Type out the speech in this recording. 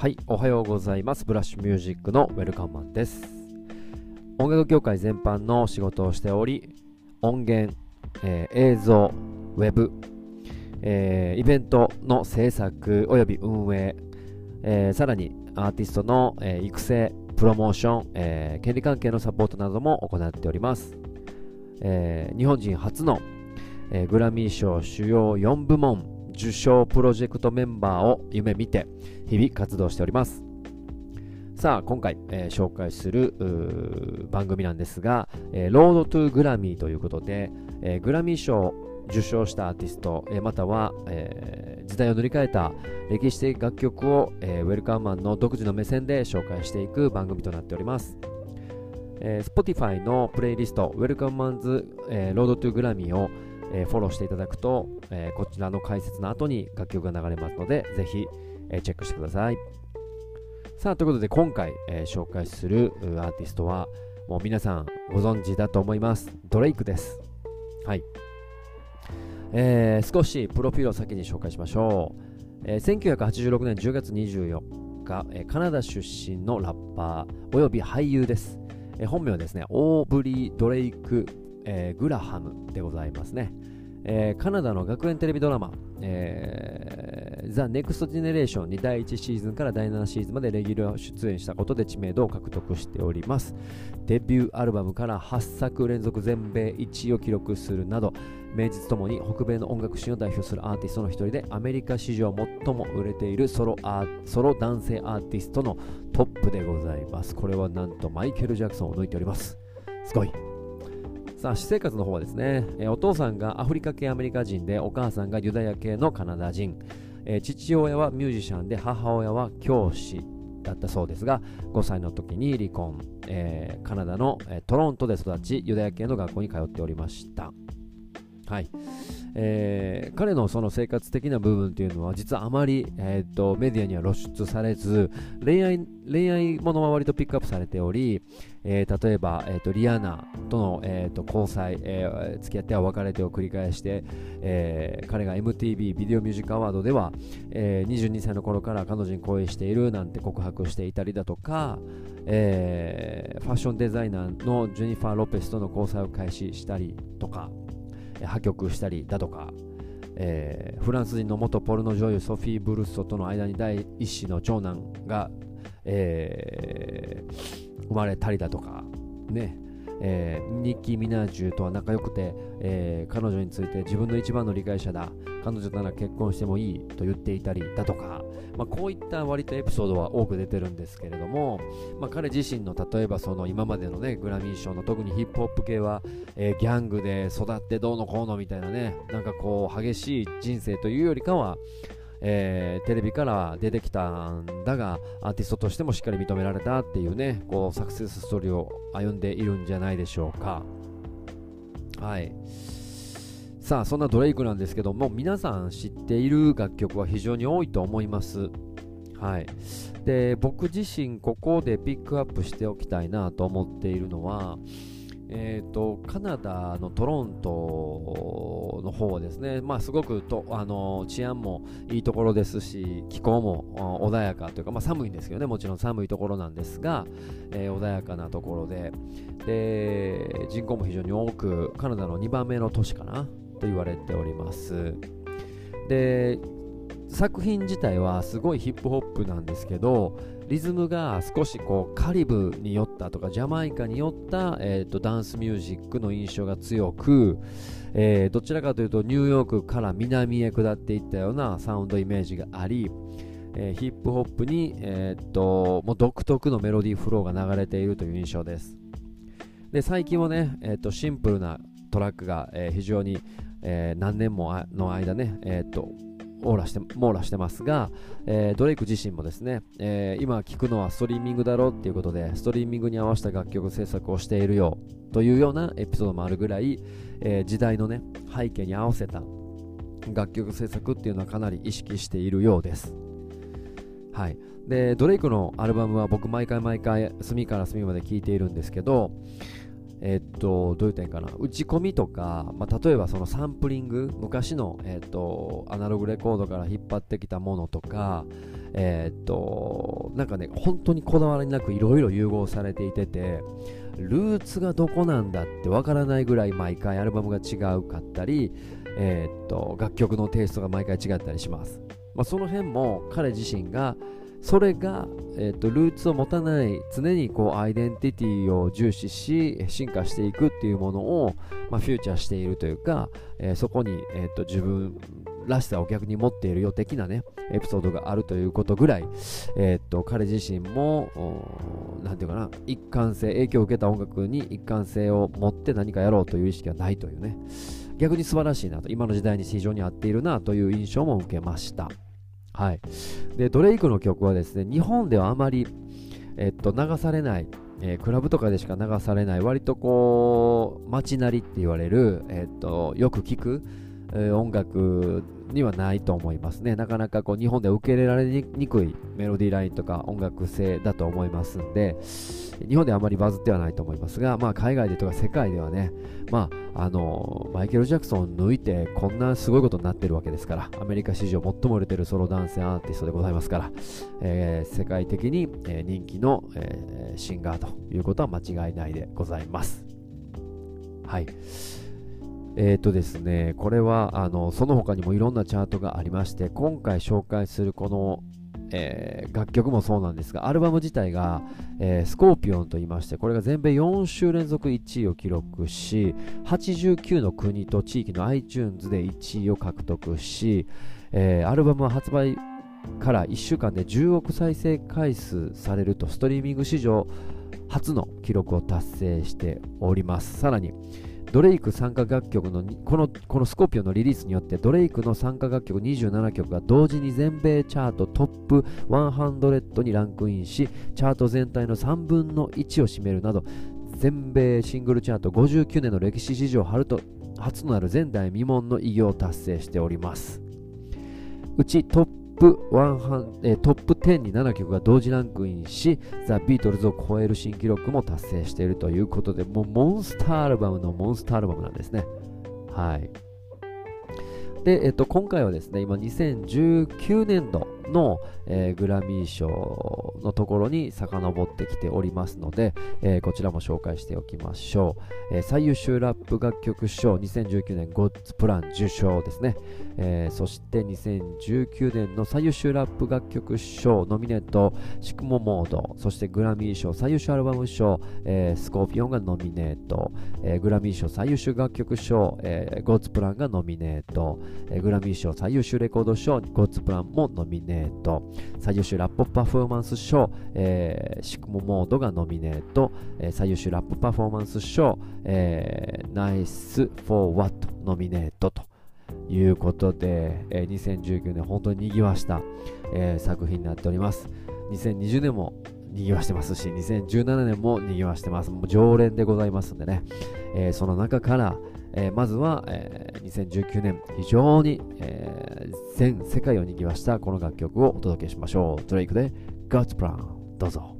はい、おはようございます。ブラッシュミュージックのウェルカムマンです。音楽業界全般の仕事をしており、音源、えー映像、ウェブ、えーイベントの制作および運営、えーさらにアーティストの、え育成、プロモーション、え権利関係のサポートなども行っております。え日本人初の、えグラミー賞主要4部門受賞プロジェクトメンバーを夢見て日々活動しております。さあ今回、えー紹介する番組なんですが、えー、ロードトゥグラミーということで、えーグラミー賞受賞したアーティスト、えーまたは、えー時代を塗り替えた歴史的楽曲を、えーウェルカムマンの独自の目線で紹介していく番組となっております。えー Spotify のプレイリスト Welcome Man's、えー、Road to Grammy を、えーフォローしていただくと、えーこちらの解説の後に楽曲が流れますのでぜひ、えーチェックしてください。さあということで今回、えー紹介するアーティストはもう皆さんご存知だと思います。ドレイクです。はい。えー少しプロフィールを先に紹介しましょう、えー1986年10月24日、えーカナダ出身のラッパーおよび俳優です。えー本名はですね、オーブリー・ドレイク、えーグラハムでございますね。えーカナダの学園テレビドラマ、えー、 The Next Generation に第1シーズンから第7シーズンまでレギュラー出演したことで知名度を獲得しております。デビューアルバムから8作連続全米1位を記録するなど、名実ともに北米の音楽シーンを代表するアーティストの一人でアメリカ史上最も売れているソロソロ男性アーティストのトップでございます。これはなんとマイケル・ジャクソンを抜いております。すごい。さあ、私生活の方はですね、えお父さんがアフリカ系アメリカ人で、お母さんがユダヤ系のカナダ人、え父親はミュージシャンで、母親は教師だったそうですが、5歳の時に離婚、えカナダの、えトロントで育ち、ユダヤ系の学校に通っておりました。はい。えー彼のその生活的な部分っていうのは実はあまり、えー、とメディアには露出されず恋愛恋愛ものは割とピックアップされており、えー例えば、えー、とリアナとの、えー、と交際、えー付き合っては別れてを繰り返して、えー彼が MTV ビデオミュージックアワードでは、えー22歳の頃から彼女に恋しているなんて告白していたりだとか、えーファッションデザイナーのジェニファー・ロペスとの交際を開始したりとか破局したりだとか、えーフランス人の元ポルノ女優ソフィー・ブルッソとの間に第一子の長男が、えー生まれたりだとか、ね。えーニッキー・ミナージュとは仲良くて、えー彼女について自分の一番の理解者だ。彼女なら結婚してもいいと言っていたりだとか、まあ、こういった割とエピソードは多く出てるんですけれども、まあ、彼自身の例えばその今までのねグラミー賞の特にヒップホップ系はえーギャングで育ってどうのこうのみたいなねなんかこう激しい人生というよりかは、えーテレビから出てきたんだがアーティストとしてもしっかり認められたっていうねこうサクセスストーリーを歩んでいるんじゃないでしょうか。はい。さあそんなドレイクなんですけども皆さん知っている楽曲は非常に多いと思います。はい。で僕自身ここでピックアップしておきたいなと思っているのはえー、とカナダのトロントの方はですね、まあ、すごくとあの治安もいいところですし気候も穏やかというか、まあ、寒いんですけどねもちろん寒いところなんですが、えー穏やかなところでで人口も非常に多くカナダの2番目の都市かなと言われております。で作品自体はすごいヒップホップなんですけどリズムが少しこうカリブによったとかジャマイカによった、えー、とダンスミュージックの印象が強く、えーどちらかというとニューヨークから南へ下っていったようなサウンドイメージがあり、えーヒップホップに、えー、ともう独特のメロディーフローが流れているという印象です。で最近はね、えー、とシンプルなトラックが、えー非常に、えー何年もの間ね、えー、と網羅して網羅してますが、えードレイク自身もですね、えー今聞くのはストリーミングだろうっていうことでストリーミングに合わせた楽曲制作をしているよというようなエピソードもあるぐらい、えー時代のね背景に合わせた楽曲制作っていうのはかなり意識しているようです。はい。でドレイクのアルバムは僕毎回毎回隅から隅まで聴いているんですけどえっと、どう言ったらいいかな、打ち込みとか、まあ、例えばそのサンプリング、昔の、えっと、アナログレコードから引っ張ってきたものとか、えっと、なんかね、本当にこだわりなくいろいろ融合されていてて、ルーツがどこなんだってわからないぐらい毎回アルバムが違うかったり、えっと、楽曲のテイストが毎回違ったりします。まあ、その辺も彼自身が、それが、えーと、ルーツを持たない常にこうアイデンティティを重視し進化していくっていうものを、まあ、フューチャーしているというか、えー、そこに、えーと、自分らしさを逆に持っているよ的なねエピソードがあるということぐらい、えーと、彼自身も何て言うかな一貫性影響を受けた音楽に一貫性を持って何かやろうという意識はないというね逆に素晴らしいなと今の時代に非常に合っているなという印象も受けました。はい、でドレイクの曲はですね日本ではあまり、えっと、流されない、えー、クラブとかでしか流されない割とこう街なりって言われる、えっと、よく聞く、え、音楽にはないと思いますね。なかなかこう日本で受け入れられにくいメロディーラインとか音楽性だと思いますんで日本ではあまりバズってはないと思いますが、まあ、海外でとか世界ではね、まあ、あのマイケル・ジャクソンを抜いてこんなすごいことになってるわけですからアメリカ史上最も売れてるソロ男性アーティストでございますから、えー、世界的に、え、人気の、えー、シンガーということは間違いないでございます。はい。えーとですね、これはあのその他にもいろんなチャートがありまして今回紹介するこのえー、楽曲もそうなんですが、アルバム自体が、えー、スコーピオンと言いまして、これが全米4週連続1位を記録し、89の国と地域の iTunes で1位を獲得し、え、アルバムは発売から1週間で10億再生回数されると、ストリーミング史上初の記録を達成しております。さらに、ドレイク参加楽曲のこのこのスコーピオのリリースによってドレイクの参加楽曲27曲が同時に全米チャートトップ100にランクインしチャート全体の3分の1を占めるなど全米シングルチャート59年の歴史史上初と初となる前代未聞の偉業を達成しております。うちトッププ1、え、トップ10に7曲が同時ランクインし、ザ・ビートルズを超える新記録も達成しているということで、もうモンスターアルバムのモンスターアルバムなんですね。はい。で、えっと、今回はですね、今2019年度の、えー、グラミー賞のところに遡ってきておりますので、えー、こちらも紹介しておきましょう、えー、最優秀ラップ楽曲賞2019年ゴッツプラン受賞ですね、えそして2019年の最優秀ラップ楽曲賞ノミネートシクモモードそしてグラミー賞最優秀アルバム賞、えスコーピオンがノミネート、えグラミー賞最優秀楽曲賞、えゴッツプランがノミネート、えグラミー賞最優秀レコード賞ゴッツプランもノミネート。ーと、最優秀ラップパフォーマンス賞、えー、シクモモードがノミネート、えー、最優秀ラップパフォーマンス賞、えー、ナイスフォーワットノミネートということで、えー、2019年本当に賑わした、えー、作品になっております。2020年も賑わしてますし、2017年も賑わしてます。もう常連でございますんでね、えー、その中から、えー、まずは、えー、2019年非常に、えー、全世界を賑わしたこの楽曲をお届けしましょう。ドレイクで God's Plan どうぞ。